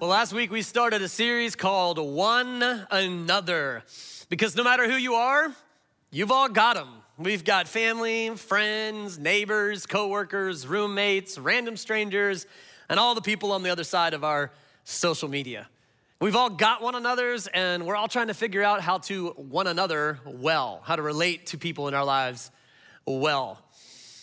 Well, last week we started a series called One Another because no matter who you are, you've all got them. We've got family, friends, neighbors, coworkers, roommates, random strangers, and all the people on the other side of our social media. We've all got one another's, and we're all trying to figure out how to one another well, how to relate to people in our lives well.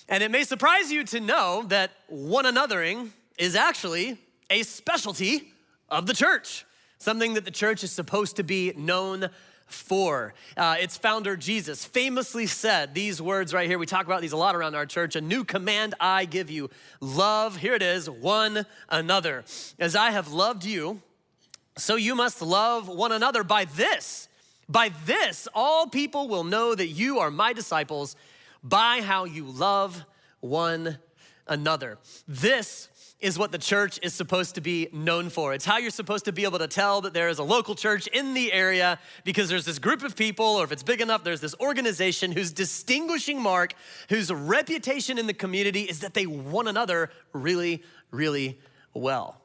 And it may surprise you to know that one anothering is actually a specialty of the church, something that the church is supposed to be known for. Uh, its founder, Jesus, famously said these words right here. We talk about these a lot around our church. A new command I give you love, here it is, one another. As I have loved you, so you must love one another by this. By this, all people will know that you are my disciples by how you love one another. This is what the church is supposed to be known for. It's how you're supposed to be able to tell that there is a local church in the area because there's this group of people, or if it's big enough, there's this organization whose distinguishing mark, whose reputation in the community is that they one another really, really well.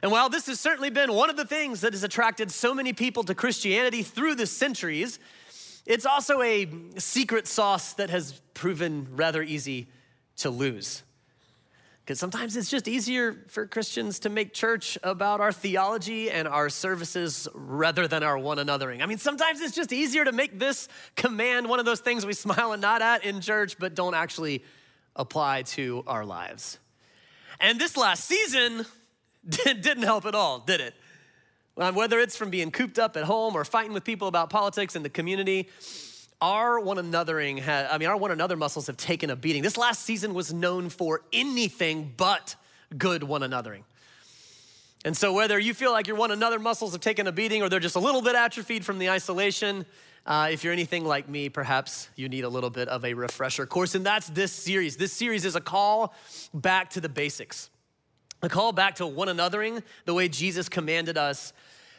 And while this has certainly been one of the things that has attracted so many people to Christianity through the centuries, it's also a secret sauce that has proven rather easy to lose. Because sometimes it's just easier for Christians to make church about our theology and our services rather than our one anothering. I mean, sometimes it's just easier to make this command one of those things we smile and nod at in church, but don't actually apply to our lives. And this last season didn't help at all, did it? Whether it's from being cooped up at home or fighting with people about politics in the community, our one anothering had, I mean, our one another muscles have taken a beating. This last season was known for anything but good one anothering. And so, whether you feel like your one another muscles have taken a beating or they're just a little bit atrophied from the isolation, uh, if you're anything like me, perhaps you need a little bit of a refresher course. And that's this series. This series is a call back to the basics, a call back to one anothering the way Jesus commanded us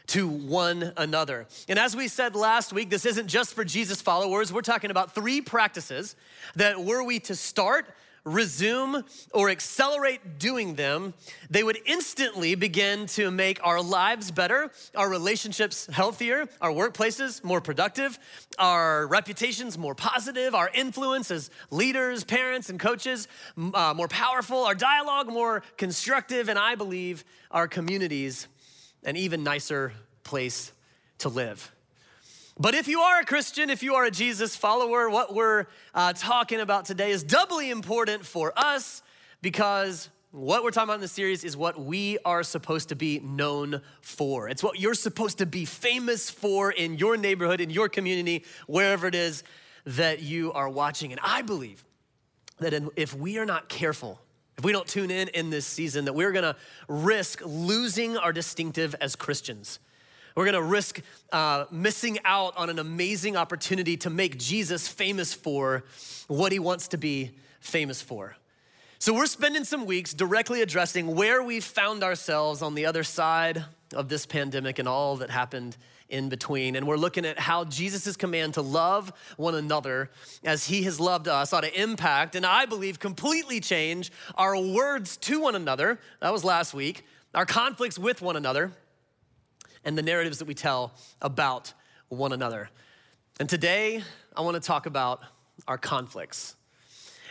to one another. And as we said last week, this isn't just for Jesus followers. We're talking about three practices that were we to start, resume, or accelerate doing them, they would instantly begin to make our lives better, our relationships healthier, our workplaces more productive, our reputations more positive, our influence as leaders, parents, and coaches uh, more powerful, our dialogue more constructive, and I believe our communities an even nicer place to live. But if you are a Christian, if you are a Jesus follower, what we're uh, talking about today is doubly important for us because what we're talking about in this series is what we are supposed to be known for. It's what you're supposed to be famous for in your neighborhood, in your community, wherever it is that you are watching. And I believe that if we are not careful, if we don't tune in in this season, that we're gonna risk losing our distinctive as Christians. We're gonna risk uh, missing out on an amazing opportunity to make Jesus famous for what he wants to be famous for. So, we're spending some weeks directly addressing where we found ourselves on the other side of this pandemic and all that happened in between. And we're looking at how Jesus' command to love one another as he has loved us ought to impact, and I believe completely change our words to one another. That was last week. Our conflicts with one another and the narratives that we tell about one another. And today, I want to talk about our conflicts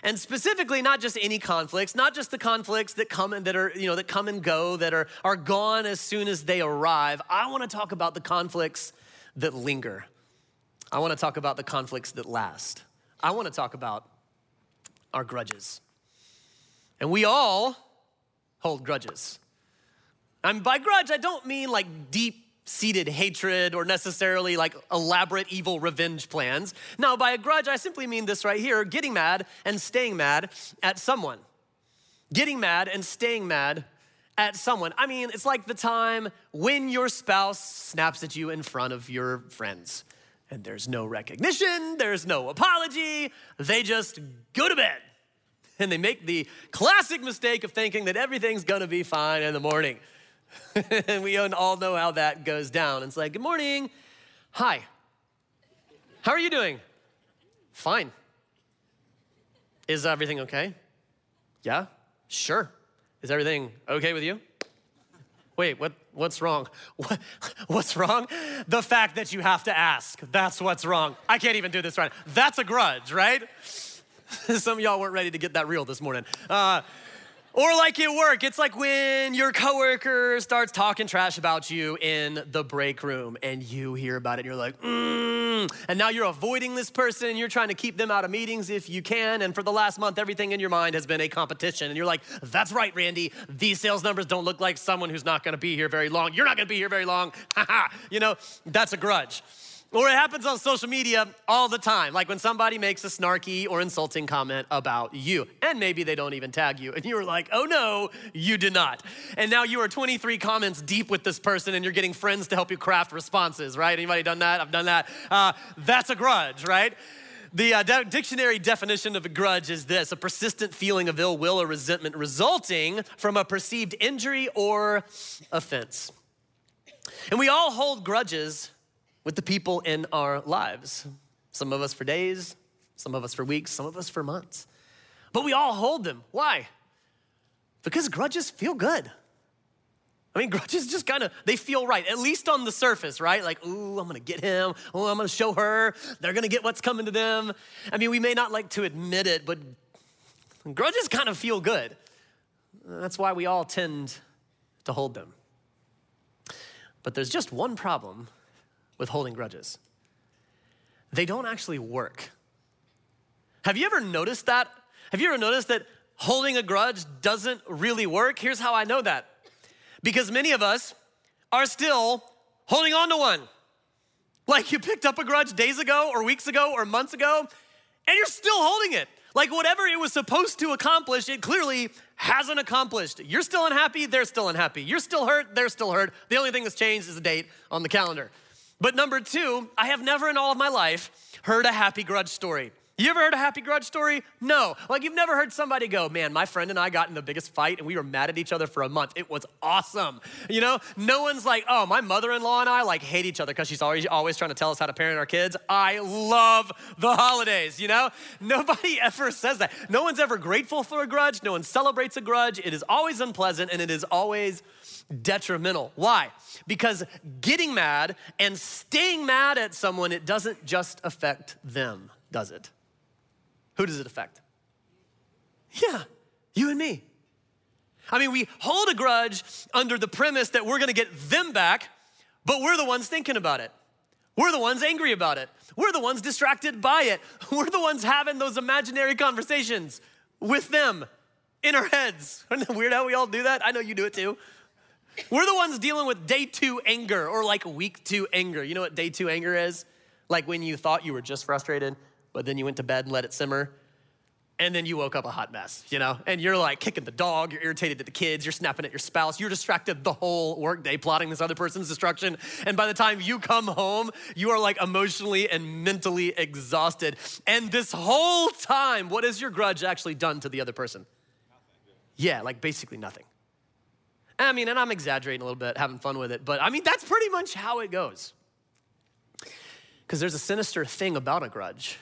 and specifically not just any conflicts not just the conflicts that come and that are you know that come and go that are are gone as soon as they arrive. I want to talk about the conflicts that linger. I want to talk about the conflicts that last. I want to talk about our grudges. And we all hold grudges. And by grudge i don't mean like deep seated hatred or necessarily like elaborate evil revenge plans. Now, by a grudge, I simply mean this right here getting mad and staying mad at someone. getting mad and staying mad at someone. I mean, it's like the time when your spouse snaps at you in front of your friends and there's no recognition, there's no apology, they just go to bed. And they make the classic mistake of thinking that everything's gonna be fine in the morning. And we all know how that goes down. It's like, good morning. Hi. How are you doing? Fine. Is everything okay? Yeah? Sure. Is everything okay with you? Wait, what, what's wrong? What, what's wrong? The fact that you have to ask. That's what's wrong. I can't even do this right. That's a grudge, right? Some of y'all weren't ready to get that real this morning. Uh, or like at work, it's like when your coworker starts talking trash about you in the break room and you hear about it and you're like, mm. And now you're avoiding this person, and you're trying to keep them out of meetings if you can. And for the last month, everything in your mind has been a competition. And you're like, that's right, Randy, these sales numbers don't look like someone who's not gonna be here very long. You're not gonna be here very long. you know, that's a grudge. Or it happens on social media all the time, like when somebody makes a snarky or insulting comment about you, and maybe they don't even tag you, and you were like, oh no, you did not. And now you are 23 comments deep with this person, and you're getting friends to help you craft responses, right? Anybody done that? I've done that. Uh, that's a grudge, right? The uh, de- dictionary definition of a grudge is this a persistent feeling of ill will or resentment resulting from a perceived injury or offense. And we all hold grudges with the people in our lives. Some of us for days, some of us for weeks, some of us for months. But we all hold them. Why? Because grudges feel good. I mean, grudges just kind of, they feel right, at least on the surface, right? Like, ooh, I'm gonna get him. Oh, I'm gonna show her. They're gonna get what's coming to them. I mean, we may not like to admit it, but grudges kind of feel good. That's why we all tend to hold them. But there's just one problem with holding grudges. They don't actually work. Have you ever noticed that? Have you ever noticed that holding a grudge doesn't really work? Here's how I know that. Because many of us are still holding on to one. Like you picked up a grudge days ago or weeks ago or months ago, and you're still holding it. Like whatever it was supposed to accomplish, it clearly hasn't accomplished. You're still unhappy, they're still unhappy. You're still hurt, they're still hurt. The only thing that's changed is the date on the calendar. But number two, I have never in all of my life heard a happy grudge story. You ever heard a happy grudge story? No. Like you've never heard somebody go, man, my friend and I got in the biggest fight and we were mad at each other for a month. It was awesome. You know, no one's like, oh, my mother-in-law and I like hate each other because she's always always trying to tell us how to parent our kids. I love the holidays, you know? Nobody ever says that. No one's ever grateful for a grudge. No one celebrates a grudge. It is always unpleasant and it is always detrimental. Why? Because getting mad and staying mad at someone, it doesn't just affect them, does it? Who does it affect? Yeah, you and me. I mean, we hold a grudge under the premise that we're gonna get them back, but we're the ones thinking about it. We're the ones angry about it. We're the ones distracted by it. We're the ones having those imaginary conversations with them in our heads. Isn't weird how we all do that? I know you do it too. We're the ones dealing with day two anger or like week two anger. You know what day two anger is? Like when you thought you were just frustrated, but then you went to bed and let it simmer. And then you woke up a hot mess, you know? And you're like kicking the dog, you're irritated at the kids, you're snapping at your spouse, you're distracted the whole workday plotting this other person's destruction. And by the time you come home, you are like emotionally and mentally exhausted. And this whole time, what has your grudge actually done to the other person? Yeah, like basically nothing. I mean, and I'm exaggerating a little bit, having fun with it, but I mean, that's pretty much how it goes. Because there's a sinister thing about a grudge.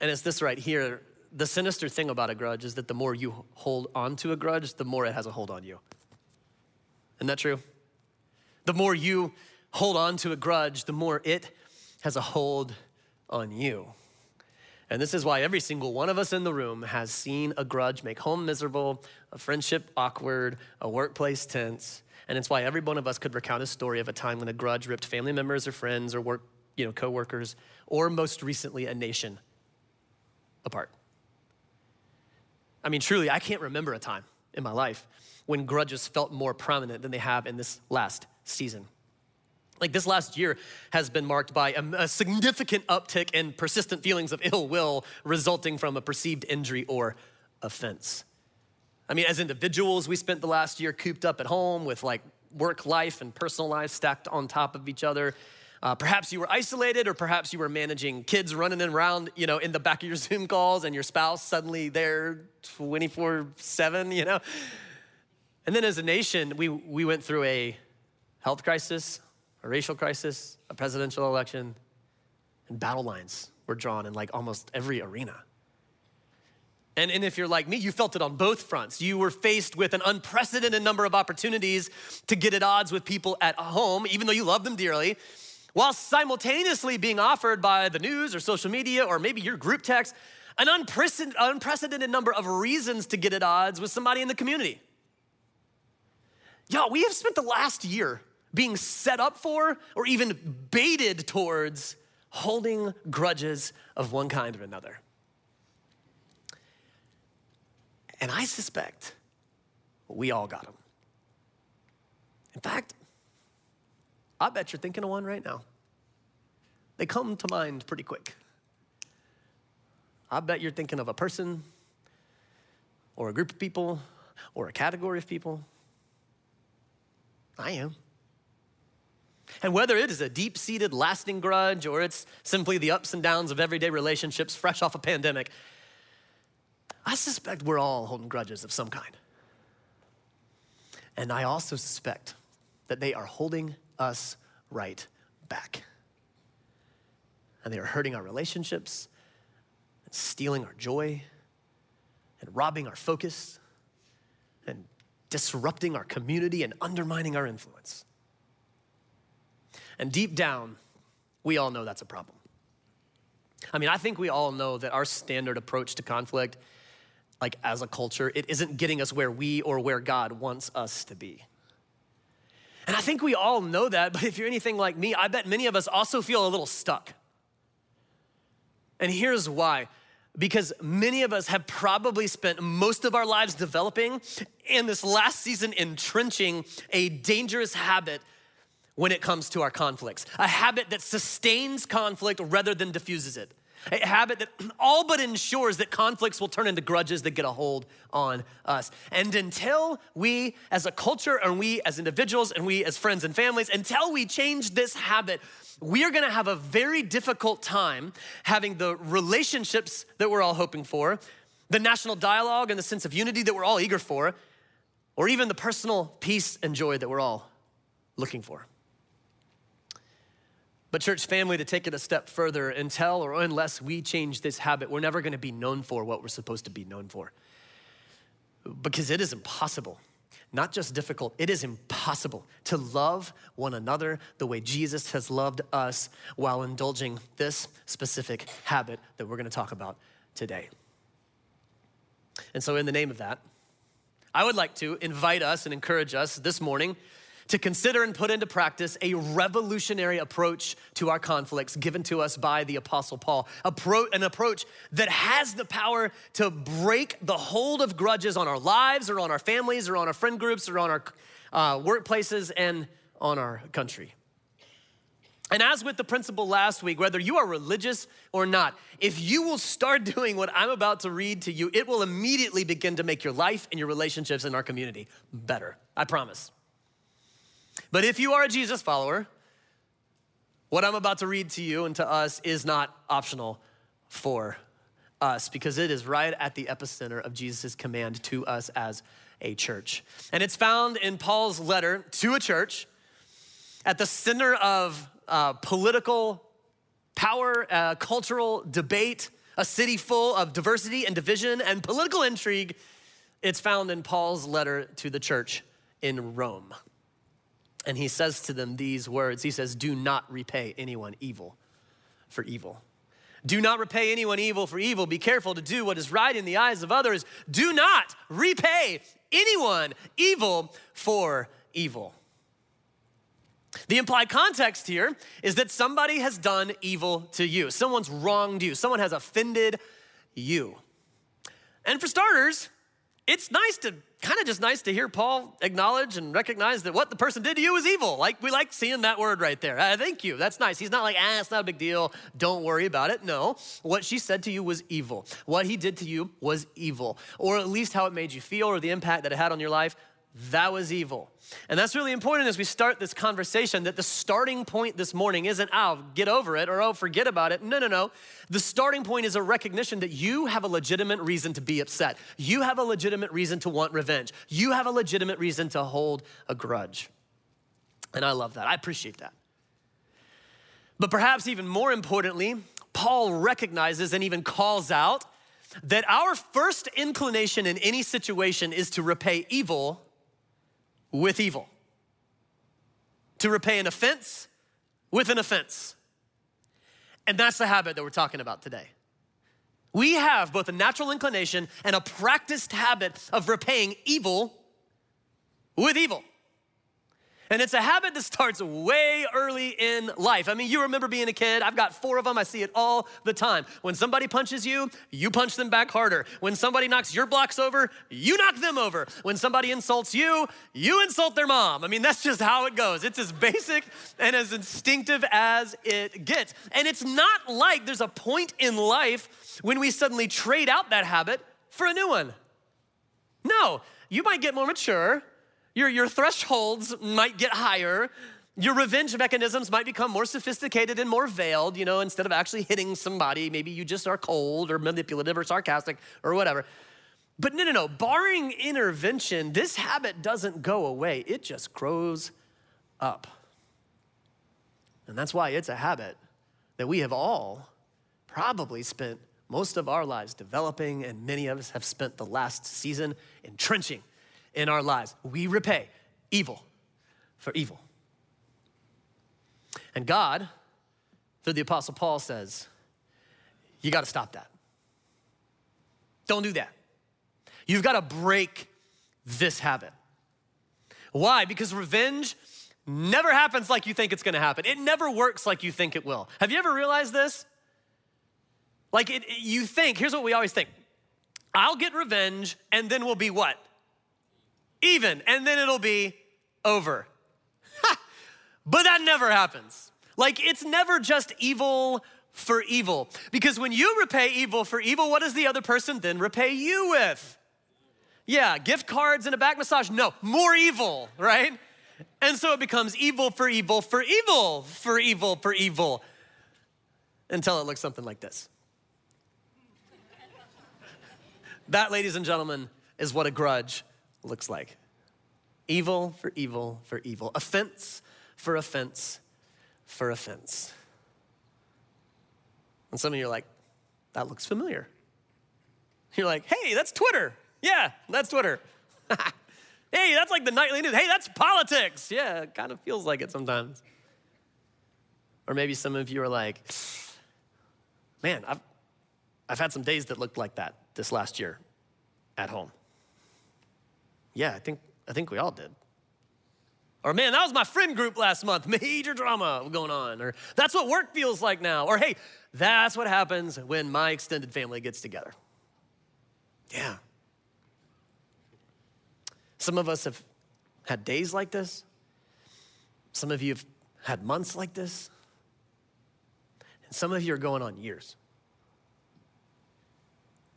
And it's this right here. The sinister thing about a grudge is that the more you hold on to a grudge, the more it has a hold on you. Isn't that true? The more you hold on to a grudge, the more it has a hold on you. And this is why every single one of us in the room has seen a grudge make home miserable, a friendship awkward, a workplace tense. And it's why every one of us could recount a story of a time when a grudge ripped family members or friends or work, you know, coworkers, or most recently a nation apart. I mean, truly, I can't remember a time in my life when grudges felt more prominent than they have in this last season. Like this last year has been marked by a, a, significant uptick in persistent feelings of ill will resulting from a perceived injury or offense. I mean, as individuals, we spent the last year cooped up at home with like work life and personal life stacked on top of each other. Uh, perhaps you were isolated, or perhaps you were managing kids running around, you know, in the back of your Zoom calls, and your spouse suddenly there 24/7, you know. And then as a nation, we we went through a health crisis, a racial crisis, a presidential election, and battle lines were drawn in like almost every arena. And, and if you're like me, you felt it on both fronts. You were faced with an unprecedented number of opportunities to get at odds with people at home, even though you love them dearly, while simultaneously being offered by the news or social media or maybe your group text an unprecedented, number of reasons to get at odds with somebody in the community. Y'all, we have spent the last year being set up for or even baited towards holding grudges of one kind or another. And I suspect we all got them. In fact, I bet you're thinking of one right now. They come to mind pretty quick. I bet you're thinking of a person or a group of people or a category of people. I am. And whether it is a deep seated, lasting grudge or it's simply the ups and downs of everyday relationships fresh off a pandemic, I suspect we're all holding grudges of some kind. And I also suspect that they are holding us right back. And they are hurting our relationships, and stealing our joy, and robbing our focus, and disrupting our community and undermining our influence. And deep down, we all know that's a problem. I mean, I think we all know that our standard approach to conflict, like as a culture, it isn't getting us where we or where God wants us to be. And I think we all know that, but if you're anything like me, I bet many of us also feel a little stuck. And here's why because many of us have probably spent most of our lives developing and this last season entrenching a dangerous habit when it comes to our conflicts, a habit that sustains conflict rather than diffuses it. A habit that all but ensures that conflicts will turn into grudges that get a hold on us. And until we as a culture and we as individuals and we as friends and families, until we change this habit, we are gonna have a very difficult time having the relationships that we're all hoping for, the national dialogue and the sense of unity that we're all eager for, or even the personal peace and joy that we're all looking for. But, church family, to take it a step further, until or unless we change this habit, we're never gonna be known for what we're supposed to be known for. Because it is impossible, not just difficult, it is impossible to love one another the way Jesus has loved us while indulging this specific habit that we're gonna talk about today. And so, in the name of that, I would like to invite us and encourage us this morning to consider and put into practice a revolutionary approach to our conflicts given to us by the Apostle Paul. an approach that has the power to break the hold of grudges on our lives or on our families or on our friend groups or on our uh, workplaces and on our country. And as with the principle last week, whether you are religious or not, if you will start doing what I'm about to read to you, it will immediately begin to make your life and your relationships in our community better. I promise. But if you are a Jesus follower, what I'm about to read to you and to us is not optional for us because it is right at the epicenter of Jesus' command to us as a church. And it's found in Paul's letter to a church at the center of uh, political power, uh, cultural debate, a city full of diversity and division and political intrigue. It's found in Paul's letter to the church in Rome. And he says to them these words He says, Do not repay anyone evil for evil. Do not repay anyone evil for evil. Be careful to do what is right in the eyes of others. Do not repay anyone evil for evil. The implied context here is that somebody has done evil to you. Someone's wronged you. Someone has offended you. And for starters, it's nice to kind of just nice to hear Paul acknowledge and recognize that what the person did to you was evil. Like we like seeing that word right there. Uh, thank you. That's nice. He's not like, ah, it's not a big deal. Don't worry about it. No, what she said to you was evil. What he did to you was evil, or at least how it made you feel or the impact that it had on your life that was evil. And that's really important as we start this conversation that the starting point this morning isn't, oh, get over it or oh, forget about it. No, no, no. The starting point is a recognition that you have a legitimate reason to be upset. You have a legitimate reason to want revenge. You have a legitimate reason to hold a grudge. And I love that. I appreciate that. But perhaps even more importantly, Paul recognizes and even calls out that our first inclination in any situation is to repay evil with evil, to repay an offense with an offense. And that's the habit that we're talking about today. We have both a natural inclination and a practiced habit of repaying evil with evil. And it's a habit that starts way early in life. I mean, you remember being a kid. I've got four of them. I see it all the time. When somebody punches you, you punch them back harder. When somebody knocks your blocks over, you knock them over. When somebody insults you, you insult their mom. I mean, that's just how it goes. It's as basic and as instinctive as it gets. And it's not like there's a point in life when we suddenly trade out that habit for a new one. No, you might get more mature your, your thresholds might get higher. Your revenge mechanisms might become more sophisticated and more veiled. You know, instead of actually hitting somebody, maybe you just are cold or manipulative or sarcastic or whatever. But no, no, no. Barring intervention, this habit doesn't go away, it just grows up. And that's why it's a habit that we have all probably spent most of our lives developing, and many of us have spent the last season entrenching in our lives. We repay evil for evil. And God, through the Apostle Paul, says, You got to stop that. Don't do that. You've got to break this habit. Why? Because revenge never happens like you think it's gonna happen. It never works like you think it will. Have you ever realized this? Like, it, you think, here's what we always think I'll get revenge, and then we'll be what? Even, and then it'll be over. but that never happens. Like, it's never just evil for evil. Because when you repay evil for evil, what does the other person then repay you with? Yeah, gift cards and a back massage? No, more evil, right? And so it becomes evil for evil for evil for evil for evil until it looks something like this. that, ladies and gentlemen, is what a grudge looks like evil for evil for evil, offense for offense for offense. And some of you are like, that looks familiar. You're like, hey, that's Twitter. Yeah, that's Twitter. hey, that's like the nightly news. Hey, that's politics. Yeah, it kind of feels like it sometimes. Or maybe some of you are like, man, I've, I've had some days that looked like that this last year at home. Yeah, I think, I think we all did. Or, man, that was my friend group last month. Major drama going on. Or, that's what work feels like now. Or, hey, that's what happens when my extended family gets together. Yeah. Some of us have had days like this. Some of you have had months like this. And some of you are going on years.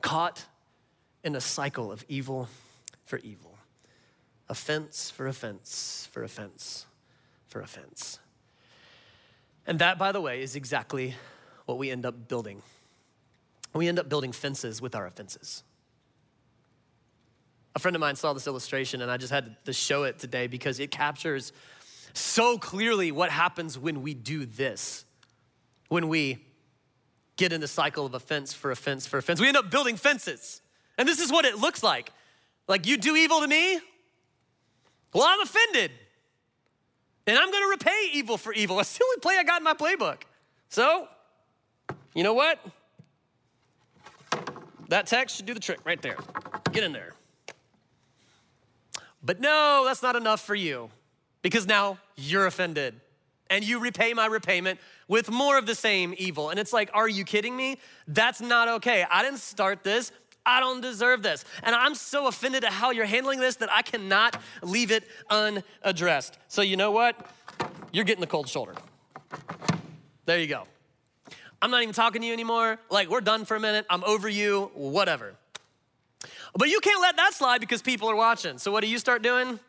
Caught in a cycle of evil for evil offense for offense for offense for offense. And that, by the way, is exactly what we end up building. We end up building fences with our offenses. A friend of mine saw this illustration, and I just had to show it today because it captures so clearly what happens when we do this. When we get in the cycle of offense for offense for offense, we end up building fences. And this is what it looks like. Like, you do evil to me, well, I'm offended. And I'm gonna repay evil for evil. That's the only play I got in my playbook. So, you know what? That text should do the trick right there. Get in there. But no, that's not enough for you because now you're offended and you repay my repayment with more of the same evil. And it's like, are you kidding me? That's not okay. I didn't start this. I don't deserve this. And I'm so offended at how you're handling this that I cannot leave it unaddressed. So, you know what? You're getting the cold shoulder. There you go. I'm not even talking to you anymore. Like, we're done for a minute. I'm over you, whatever. But you can't let that slide because people are watching. So, what do you start doing?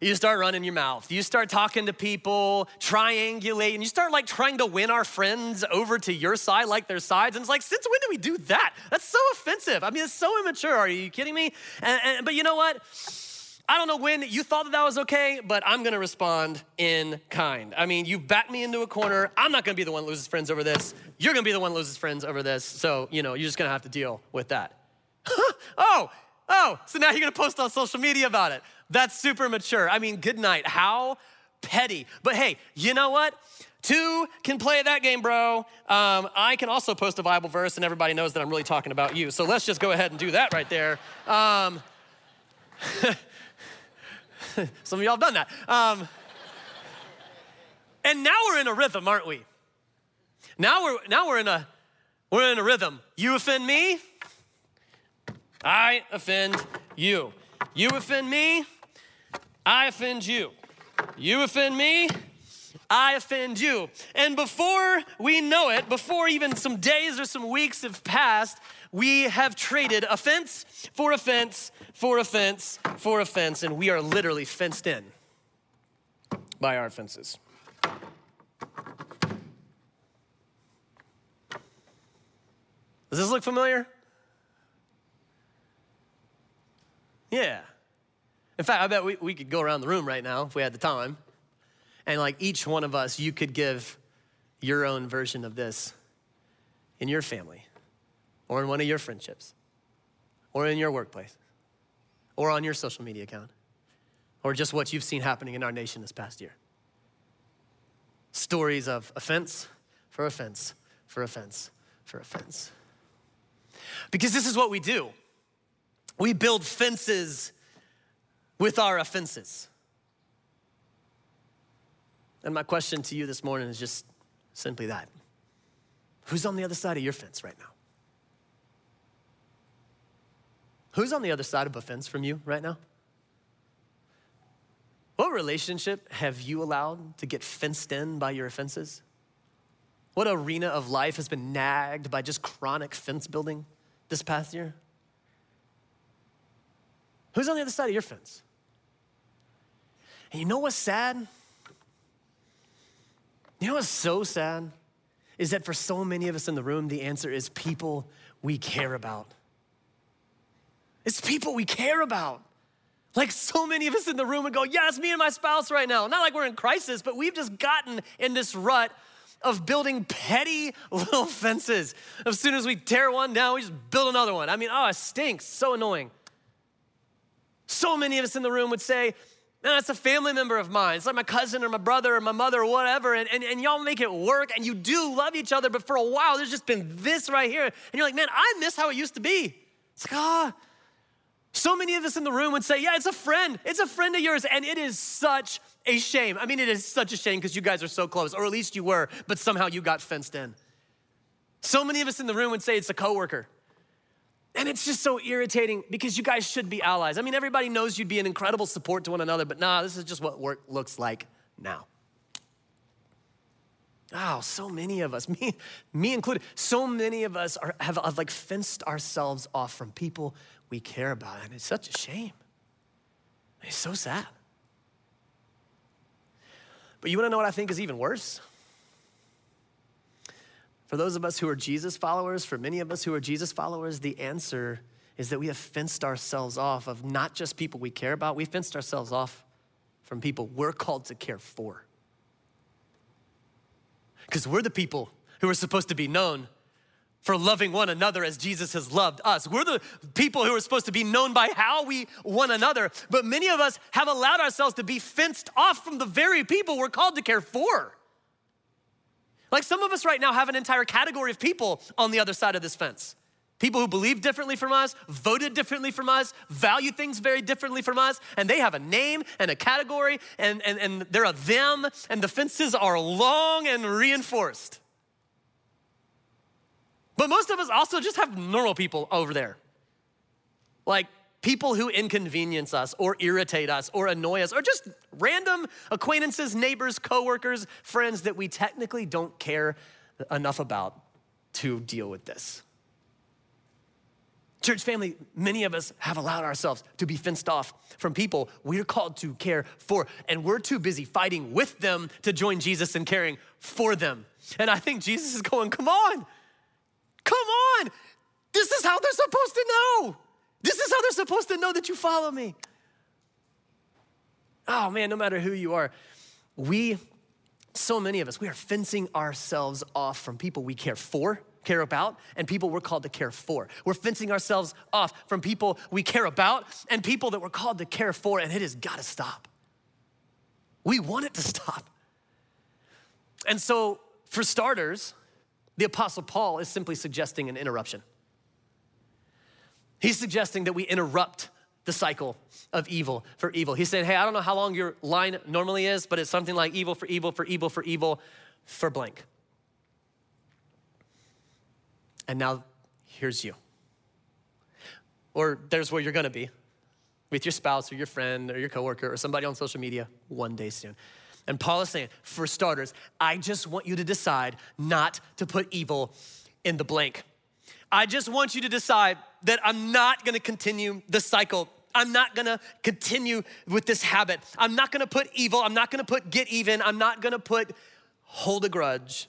You start running your mouth. You start talking to people, triangulating. You start like trying to win our friends over to your side, like their sides. And it's like, since when do we do that? That's so offensive. I mean, it's so immature. Are you kidding me? And, and, but you know what? I don't know when you thought that that was okay, but I'm gonna respond in kind. I mean, you backed me into a corner. I'm not gonna be the one that loses friends over this. You're gonna be the one that loses friends over this. So, you know, you're just gonna have to deal with that. oh, oh, so now you're gonna post on social media about it. That's super mature. I mean, good night. How petty. But hey, you know what? Two can play that game, bro. Um, I can also post a Bible verse, and everybody knows that I'm really talking about you. So let's just go ahead and do that right there. Um, some of y'all have done that. Um, and now we're in a rhythm, aren't we? Now we're now we're in a we're in a rhythm. You offend me, I offend you. You offend me, I offend you. You offend me, I offend you. And before we know it, before even some days or some weeks have passed, we have traded offense for offense for offense for offense, and we are literally fenced in by our offenses. Does this look familiar? Yeah. In fact, I bet we, we could go around the room right now if we had the time. And like each one of us, you could give your own version of this in your family, or in one of your friendships, or in your workplace, or on your social media account, or just what you've seen happening in our nation this past year. Stories of offense for offense for offense for offense. Because this is what we do we build fences with our offenses. And my question to you this morning is just simply that Who's on the other side of your fence right now? Who's on the other side of a fence from you right now? What relationship have you allowed to get fenced in by your offenses? What arena of life has been nagged by just chronic fence building this past year? Who's on the other side of your fence? And you know what's sad? You know what's so sad? Is that for so many of us in the room, the answer is people we care about. It's people we care about. Like so many of us in the room would go, Yeah, it's me and my spouse right now. Not like we're in crisis, but we've just gotten in this rut of building petty little fences. As soon as we tear one down, we just build another one. I mean, oh, it stinks. So annoying. So many of us in the room would say, Man, that's a family member of mine. It's like my cousin or my brother or my mother or whatever. And, and, and y'all make it work and you do love each other, but for a while, there's just been this right here. And you're like, man, I miss how it used to be. It's like, ah. Oh. So many of us in the room would say, yeah, it's a friend. It's a friend of yours. And it is such a shame. I mean, it is such a shame because you guys are so close, or at least you were, but somehow you got fenced in. So many of us in the room would say it's a coworker. And it's just so irritating because you guys should be allies. I mean, everybody knows you'd be an incredible support to one another, but nah, this is just what work looks like now. Oh, so many of us, me, me included, so many of us are, have, have like fenced ourselves off from people we care about. And it's such a shame. It's so sad. But you wanna know what I think is even worse? For those of us who are Jesus followers, for many of us who are Jesus followers, the answer is that we have fenced ourselves off of not just people we care about, we fenced ourselves off from people we're called to care for. Because we're the people who are supposed to be known for loving one another as Jesus has loved us. We're the people who are supposed to be known by how we one another, but many of us have allowed ourselves to be fenced off from the very people we're called to care for. Like some of us right now have an entire category of people on the other side of this fence. People who believe differently from us, voted differently from us, value things very differently from us, and they have a name and a category, and, and, and they're a them, and the fences are long and reinforced. But most of us also just have normal people over there. Like people who inconvenience us or irritate us or annoy us or just random acquaintances, neighbors, coworkers, friends that we technically don't care enough about to deal with this. Church family, many of us have allowed ourselves to be fenced off from people we're called to care for, and we're too busy fighting with them to join Jesus in caring for them. And I think Jesus is going, Come on, come on. This is how they're supposed to know. This is how they're supposed to know that you follow me. Oh man, no matter who you are, we, so many of us, we are fencing ourselves off from people we care for care about and people we're called to care for. We're fencing ourselves off from people we care about and people that we're called to care for, and it has got to stop. We want it to stop. And so, for starters, the Apostle Paul is simply suggesting an interruption. He's suggesting that we interrupt the cycle of evil for evil. He said, Hey, I don't know how long your line normally is, but it's something like evil for evil for evil for evil for blank. And now here's you. Or there's where you're gonna be with your spouse or your friend or your coworker or somebody on social media one day soon. And Paul is saying, for starters, I just want you to decide not to put evil in the blank. I just want you to decide that I'm not gonna continue the cycle. I'm not gonna continue with this habit. I'm not gonna put evil, I'm not gonna put get even, I'm not gonna put hold a grudge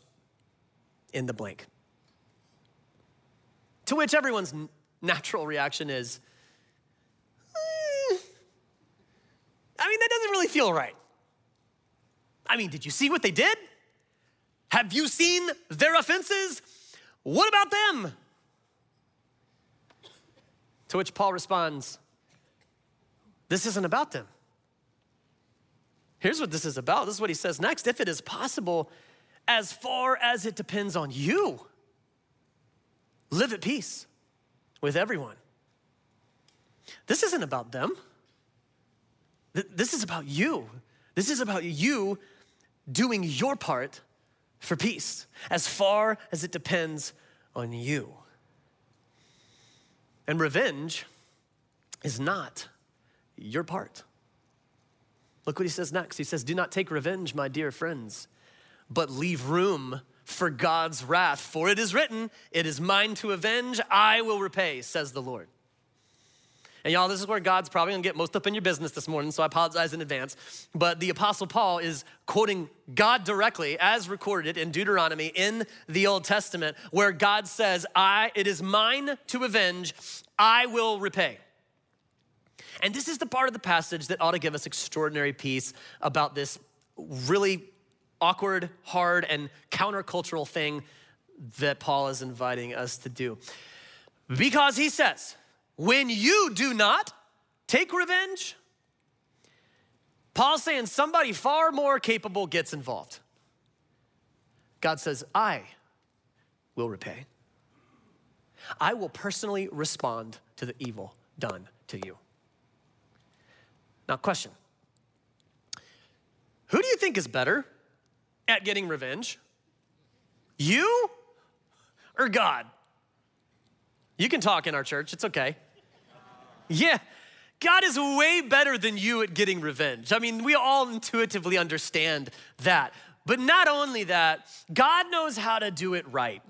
in the blank. To which everyone's natural reaction is, eh, I mean, that doesn't really feel right. I mean, did you see what they did? Have you seen their offenses? What about them? To which Paul responds, This isn't about them. Here's what this is about. This is what he says next. If it is possible, as far as it depends on you, live at peace with everyone. This isn't about them. This is about you. This is about you doing your part for peace as far as it depends on you. And revenge is not your part. Look what he says next. He says, Do not take revenge, my dear friends, but leave room for God's wrath. For it is written, It is mine to avenge, I will repay, says the Lord. And y'all, this is where God's probably gonna get most up in your business this morning, so I apologize in advance. But the Apostle Paul is quoting God directly, as recorded in Deuteronomy in the Old Testament, where God says, I, it is mine to avenge, I will repay. And this is the part of the passage that ought to give us extraordinary peace about this really awkward, hard, and countercultural thing that Paul is inviting us to do. Because he says, when you do not take revenge, Paul's saying somebody far more capable gets involved. God says, I will repay. I will personally respond to the evil done to you. Now, question Who do you think is better at getting revenge? You or God? You can talk in our church, it's okay. Yeah, God is way better than you at getting revenge. I mean, we all intuitively understand that. But not only that, God knows how to do it right.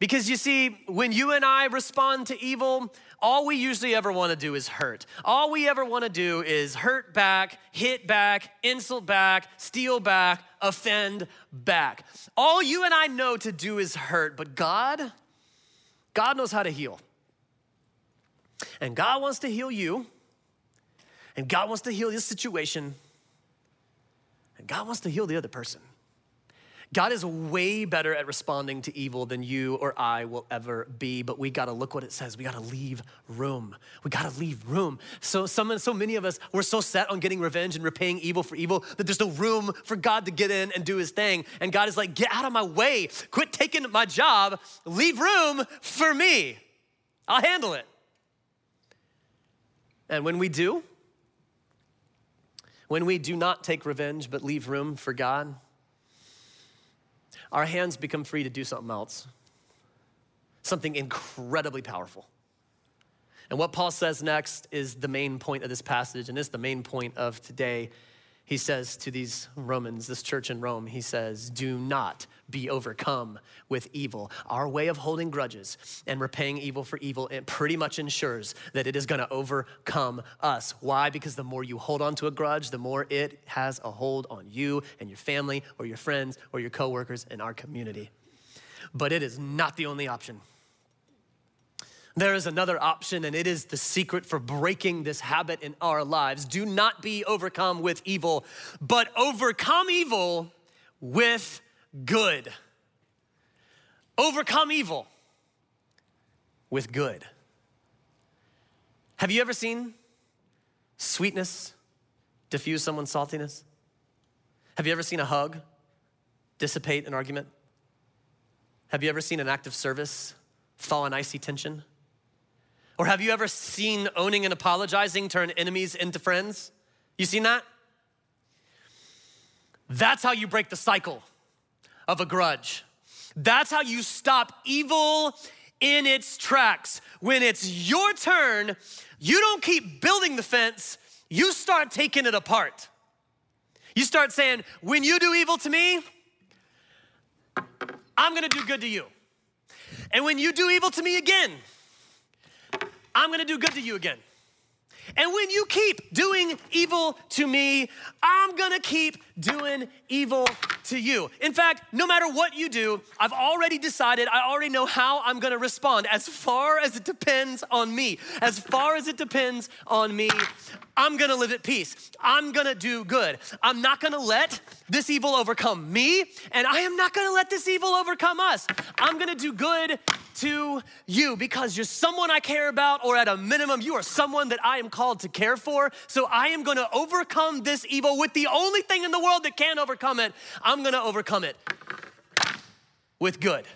Because you see, when you and I respond to evil, all we usually ever want to do is hurt. All we ever want to do is hurt back, hit back, insult back, steal back, offend back. All you and I know to do is hurt, but God, God knows how to heal. And God wants to heal you, and God wants to heal this situation, and God wants to heal the other person. God is way better at responding to evil than you or I will ever be, but we gotta look what it says. We gotta leave room. We gotta leave room. So, some, so many of us, we're so set on getting revenge and repaying evil for evil that there's no room for God to get in and do his thing. And God is like, get out of my way. Quit taking my job. Leave room for me. I'll handle it. And when we do, when we do not take revenge but leave room for God, our hands become free to do something else, something incredibly powerful. And what Paul says next is the main point of this passage, and it's the main point of today. He says to these Romans, this church in Rome, he says, Do not be overcome with evil. Our way of holding grudges and repaying evil for evil, it pretty much ensures that it is gonna overcome us. Why? Because the more you hold on to a grudge, the more it has a hold on you and your family or your friends or your coworkers in our community. But it is not the only option. There is another option, and it is the secret for breaking this habit in our lives. Do not be overcome with evil, but overcome evil with good. Overcome evil with good. Have you ever seen sweetness diffuse someone's saltiness? Have you ever seen a hug dissipate an argument? Have you ever seen an act of service thaw an icy tension? Or have you ever seen owning and apologizing turn enemies into friends? You seen that? That's how you break the cycle of a grudge. That's how you stop evil in its tracks. When it's your turn, you don't keep building the fence, you start taking it apart. You start saying, when you do evil to me, I'm gonna do good to you. And when you do evil to me again, I'm gonna do good to you again. And when you keep doing evil to me, I'm gonna keep doing evil to you. In fact, no matter what you do, I've already decided, I already know how I'm gonna respond as far as it depends on me. As far as it depends on me, I'm gonna live at peace. I'm gonna do good. I'm not gonna let this evil overcome me, and I am not gonna let this evil overcome us. I'm gonna do good to you because you're someone I care about, or at a minimum, you are someone that I am called to care for. So I am gonna overcome this evil with the only thing in the world that can overcome it. Gonna overcome it with good.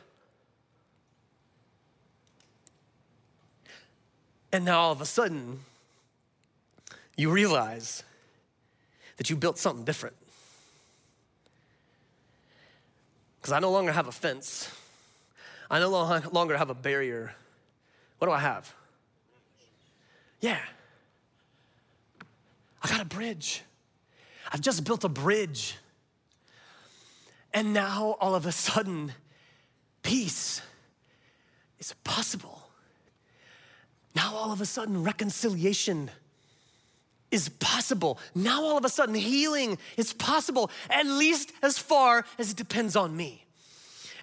And now all of a sudden, you realize that you built something different. Because I no longer have a fence, I no longer have a barrier. What do I have? Yeah. I got a bridge. I've just built a bridge. And now all of a sudden, peace is possible. Now all of a sudden, reconciliation is possible. Now, all of a sudden, healing is possible, at least as far as it depends on me.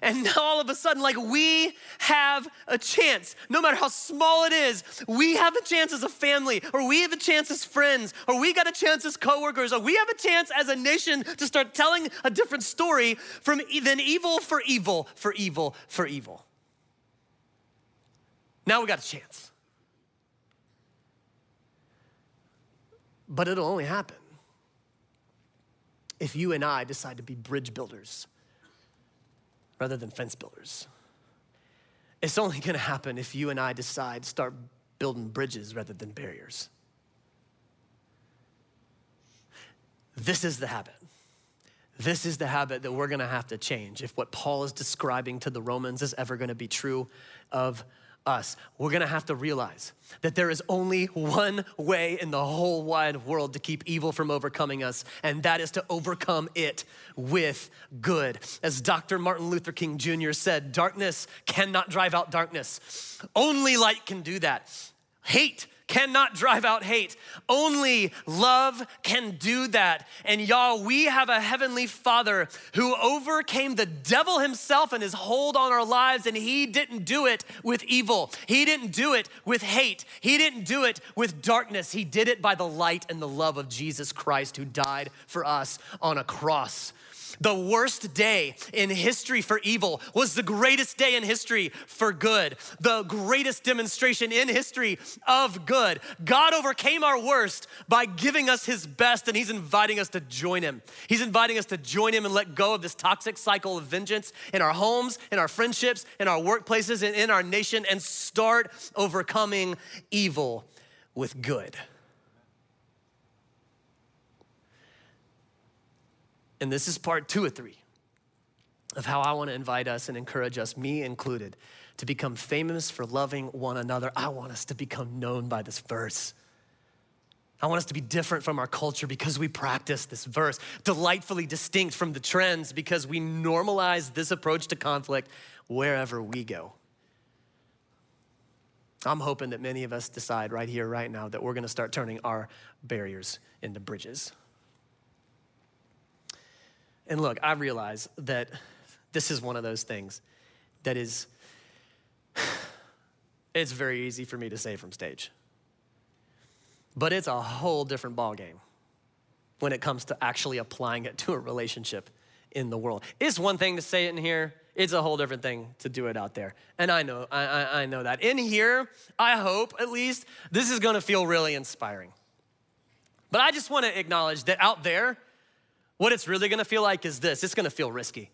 And now all of a sudden, like we have a chance, no matter how small it is, we have a chance as a family, or we have a chance as friends, or we got a chance as coworkers, or we have a chance as a nation to start telling a different story from than evil for evil for evil for evil. Now we got a chance. But it'll only happen if you and I decide to be bridge builders rather than fence builders. It's only gonna happen if you and I decide to start building bridges rather than barriers. This is the habit. This is the habit that we're gonna have to change if what Paul is describing to the Romans is ever gonna be true of us, we're gonna have to realize that there is only one way in the whole wide world to keep evil from overcoming us, and that is to overcome it with good. As Dr. Martin Luther King Jr. said, darkness cannot drive out darkness, only light can do that. Hate cannot drive out hate. Only love can do that. And y'all, we have a heavenly Father who overcame the devil himself and his hold on our lives, and he didn't do it with evil. He didn't do it with hate. He didn't do it with darkness. He did it by the light and the love of Jesus Christ who died for us on a cross. The worst day in history for evil was the greatest day in history for good, the greatest demonstration in history of good. God overcame our worst by giving us his best, and he's inviting us to join him. He's inviting us to join him and let go of this toxic cycle of vengeance in our homes, in our friendships, in our workplaces, and in our nation, and start overcoming evil with good. And this is part two of three of how I want to invite us and encourage us, me included, to become famous for loving one another. I want us to become known by this verse. I want us to be different from our culture because we practice this verse, delightfully distinct from the trends because we normalize this approach to conflict wherever we go. I'm hoping that many of us decide right here, right now, that we're gonna start turning our barriers into bridges. And look, I realize that this is one of those things that is, it's very easy for me to say from stage. But it's a whole different ballgame when it comes to actually applying it to a relationship in the world. It's one thing to say it in here, it's a whole different thing to do it out there. And I know, I, I, I know that. In here, I hope at least, this is gonna feel really inspiring. But I just wanna acknowledge that out there, what it's really gonna feel like is this it's gonna feel risky.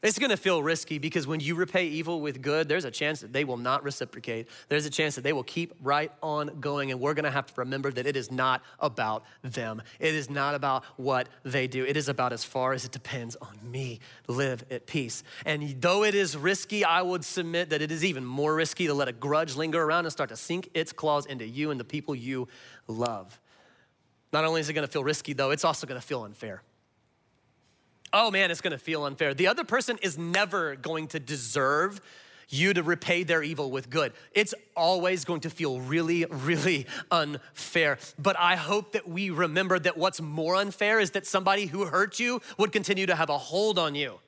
It's gonna feel risky because when you repay evil with good, there's a chance that they will not reciprocate. There's a chance that they will keep right on going, and we're gonna have to remember that it is not about them. It is not about what they do. It is about as far as it depends on me. Live at peace. And though it is risky, I would submit that it is even more risky to let a grudge linger around and start to sink its claws into you and the people you love. Not only is it gonna feel risky, though, it's also gonna feel unfair oh man, it's gonna feel unfair. The other person is never going to deserve you to repay their evil with good. It's always going to feel really, really unfair. But I hope that we remember that what's more unfair is that somebody who hurt you would continue to have a hold on you.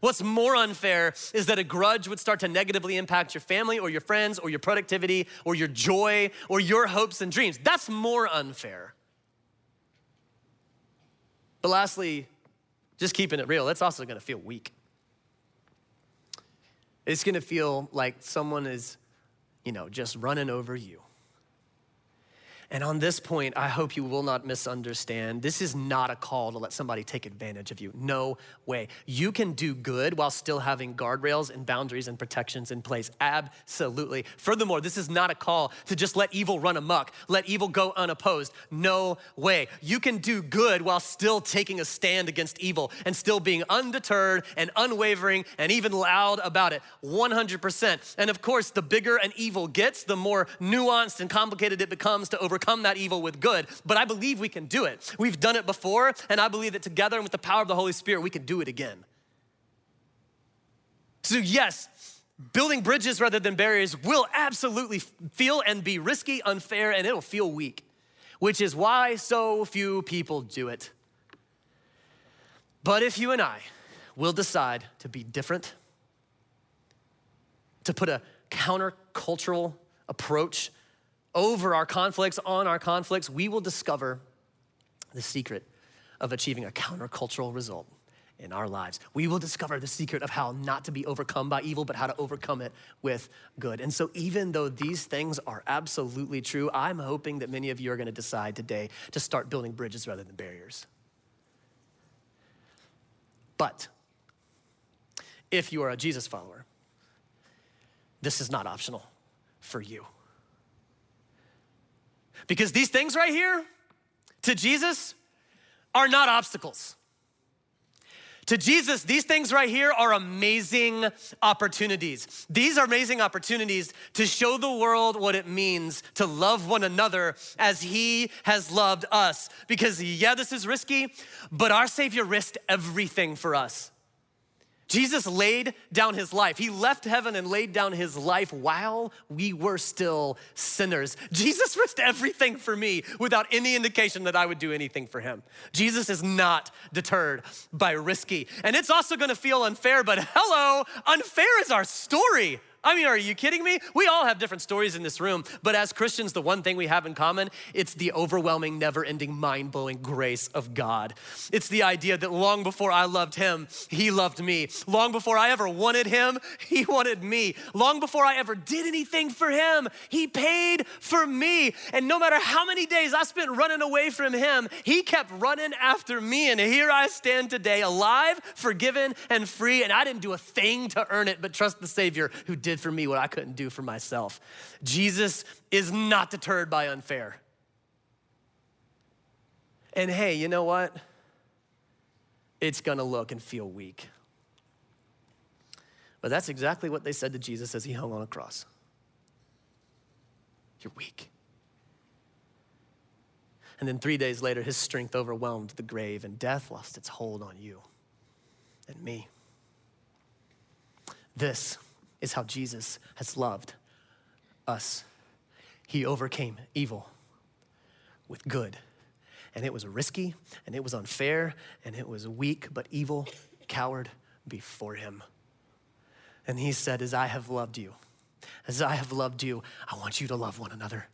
What's more unfair is that a grudge would start to negatively impact your family or your friends or your productivity or your joy or your hopes and dreams. That's more unfair. But lastly, just keeping it real, that's also gonna feel weak. It's gonna feel like someone is, you know, just running over you. And on this point, I hope you will not misunderstand. This is not a call to let somebody take advantage of you. No way. You can do good while still having guardrails and boundaries and protections in place. Absolutely. Furthermore, this is not a call to just let evil run amok, let evil go unopposed. No way. You can do good while still taking a stand against evil and still being undeterred and unwavering and even loud about it. 100%. And of course, the bigger an evil gets, the more nuanced and complicated it becomes to overcome overcome that evil with good, but I believe we can do it. We've done it before, and I believe that together and with the power of the Holy Spirit, we can do it again. So, yes, building bridges rather than barriers will absolutely feel and be risky, unfair, and it'll feel weak, which is why so few people do it. But if you and I will decide to be different, to put a countercultural approach over our conflicts, on our conflicts, we will discover the secret of achieving a countercultural result in our lives. We will discover the secret of how not to be overcome by evil, but how to overcome it with good. And so, even though these things are absolutely true, I'm hoping that many of you are going to decide today to start building bridges rather than barriers. But if you are a Jesus follower, this is not optional for you. Because these things right here, to Jesus, are not obstacles. To Jesus, these things right here are amazing opportunities. These are amazing opportunities to show the world what it means to love one another as He has loved us. Because, yeah, this is risky, but our Savior risked everything for us. Jesus laid down his life. He left heaven and laid down his life while we were still sinners. Jesus risked everything for me without any indication that I would do anything for him. Jesus is not deterred by risky. And it's also gonna feel unfair, but hello, unfair is our story. I mean, are you kidding me? We all have different stories in this room, but as Christians, the one thing we have in common, it's the overwhelming, never-ending, mind-blowing grace of God. It's the idea that long before I loved him, he loved me. Long before I ever wanted him, he wanted me. Long before I ever did anything for him, he paid for me. And no matter how many days I spent running away from him, he kept running after me. And here I stand today, alive, forgiven, and free. And I didn't do a thing to earn it, but trust the Savior who did did for me what I couldn't do for myself. Jesus is not deterred by unfair. And hey, you know what? It's gonna look and feel weak. But that's exactly what they said to Jesus as he hung on a cross. You're weak. And then three days later, his strength overwhelmed the grave, and death lost its hold on you and me. This is how Jesus has loved us. He overcame evil with good. And it was risky, and it was unfair, and it was weak, but evil cowered before him. And he said, As I have loved you, as I have loved you, I want you to love one another.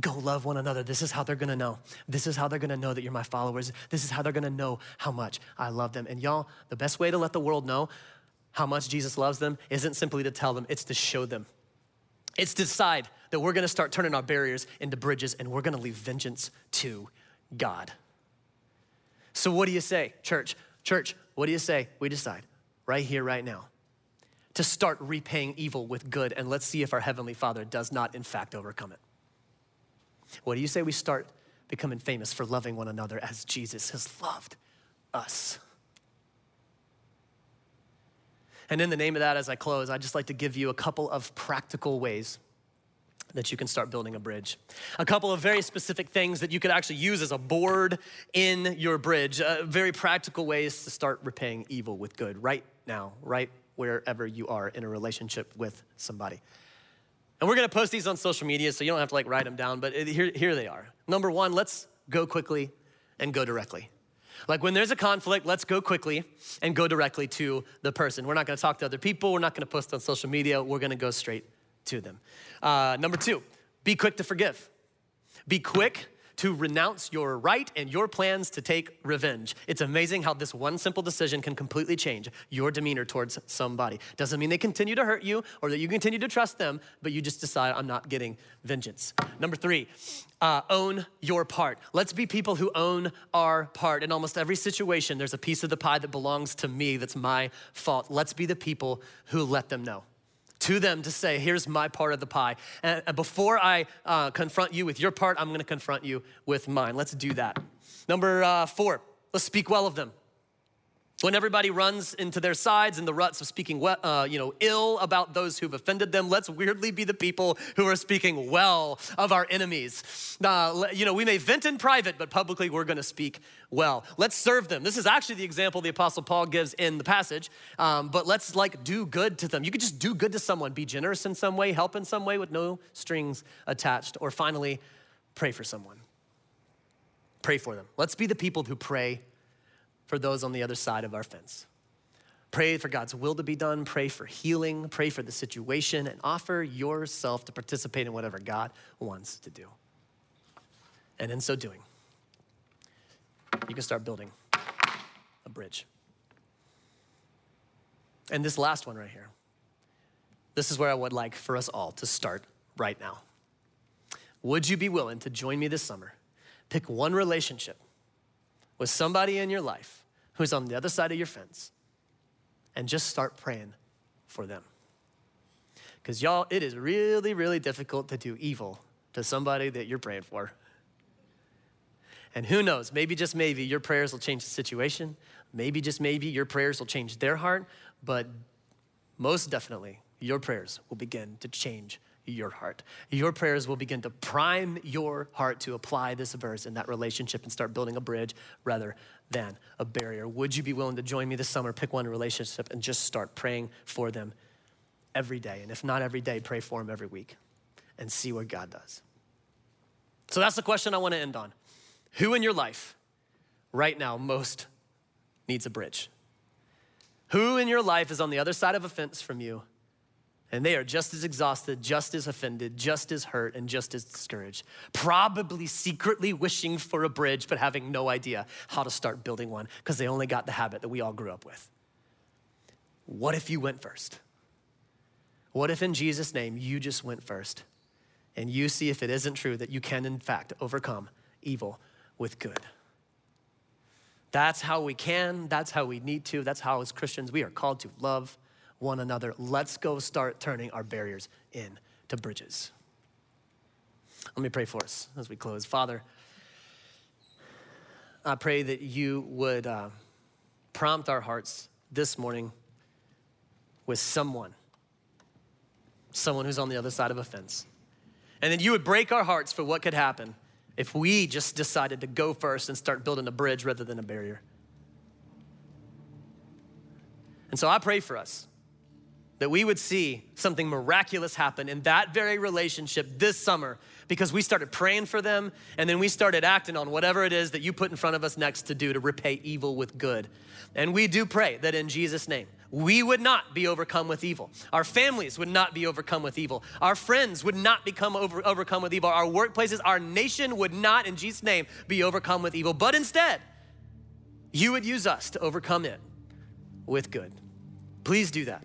Go love one another. This is how they're gonna know. This is how they're gonna know that you're my followers. This is how they're gonna know how much I love them. And y'all, the best way to let the world know how much Jesus loves them isn't simply to tell them, it's to show them. It's to decide that we're gonna start turning our barriers into bridges and we're gonna leave vengeance to God. So, what do you say, church? Church, what do you say? We decide right here, right now, to start repaying evil with good, and let's see if our Heavenly Father does not, in fact, overcome it. What do you say we start becoming famous for loving one another as Jesus has loved us? And in the name of that, as I close, I'd just like to give you a couple of practical ways that you can start building a bridge. A couple of very specific things that you could actually use as a board in your bridge, uh, very practical ways to start repaying evil with good right now, right wherever you are in a relationship with somebody. And we're gonna post these on social media, so you don't have to like write them down, but here, here they are. Number one, let's go quickly and go directly. Like when there's a conflict, let's go quickly and go directly to the person. We're not gonna talk to other people, we're not gonna post on social media, we're gonna go straight to them. Uh, number two, be quick to forgive. Be quick to renounce your right and your plans to take revenge. It's amazing how this one simple decision can completely change your demeanor towards somebody. Doesn't mean they continue to hurt you or that you continue to trust them, but you just decide, I'm not getting vengeance. Number three, uh, own your part. Let's be people who own our part. In almost every situation, there's a piece of the pie that belongs to me that's my fault. Let's be the people who let them know to them to say, here's my part of the pie. And before I uh, confront you with your part, I'm gonna confront you with mine. Let's do that. Number uh, four, let's speak well of them. When everybody runs into their sides in the ruts of speaking, uh, you know, ill about those who've offended them, let's weirdly be the people who are speaking well of our enemies. Uh, you know, we may vent in private, but publicly we're going to speak well. Let's serve them. This is actually the example the Apostle Paul gives in the passage. Um, but let's like do good to them. You could just do good to someone, be generous in some way, help in some way with no strings attached, or finally, pray for someone. Pray for them. Let's be the people who pray for those on the other side of our fence. Pray for God's will to be done, pray for healing, pray for the situation, and offer yourself to participate in whatever God wants to do. And in so doing, you can start building a bridge. And this last one right here, this is where I would like for us all to start right now. Would you be willing to join me this summer? Pick one relationship with somebody in your life who's on the other side of your fence and just start praying for them. Because, y'all, it is really, really difficult to do evil to somebody that you're praying for. And who knows, maybe just maybe your prayers will change the situation. Maybe just maybe your prayers will change their heart. But most definitely, your prayers will begin to change your heart. Your prayers will begin to prime your heart to apply this verse in that relationship and start building a bridge rather than a barrier. Would you be willing to join me this summer, pick one relationship, and just start praying for them every day? And if not every day, pray for them every week and see what God does. So that's the question I want to end on. Who in your life right now most needs a bridge? Who in your life is on the other side of a fence from you and they are just as exhausted, just as offended, just as hurt, and just as discouraged. Probably secretly wishing for a bridge, but having no idea how to start building one because they only got the habit that we all grew up with. What if you went first? What if, in Jesus' name, you just went first and you see if it isn't true that you can, in fact, overcome evil with good? That's how we can, that's how we need to, that's how, as Christians, we are called to love one another. Let's go start turning our barriers into bridges. Let me pray for us as we close. Father, I pray that you would uh, prompt our hearts this morning with someone, someone who's on the other side of a fence. And then you would break our hearts for what could happen if we just decided to go first and start building a bridge rather than a barrier. And so I pray for us that we would see something miraculous happen in that very relationship this summer because we started praying for them and then we started acting on whatever it is that you put in front of us next to do to repay evil with good. And we do pray that in Jesus' name, we would not be overcome with evil. Our families would not be overcome with evil. Our friends would not become over, overcome with evil. Our workplaces, our nation would not, in Jesus' name, be overcome with evil. But instead, you would use us to overcome it with good. Please do that.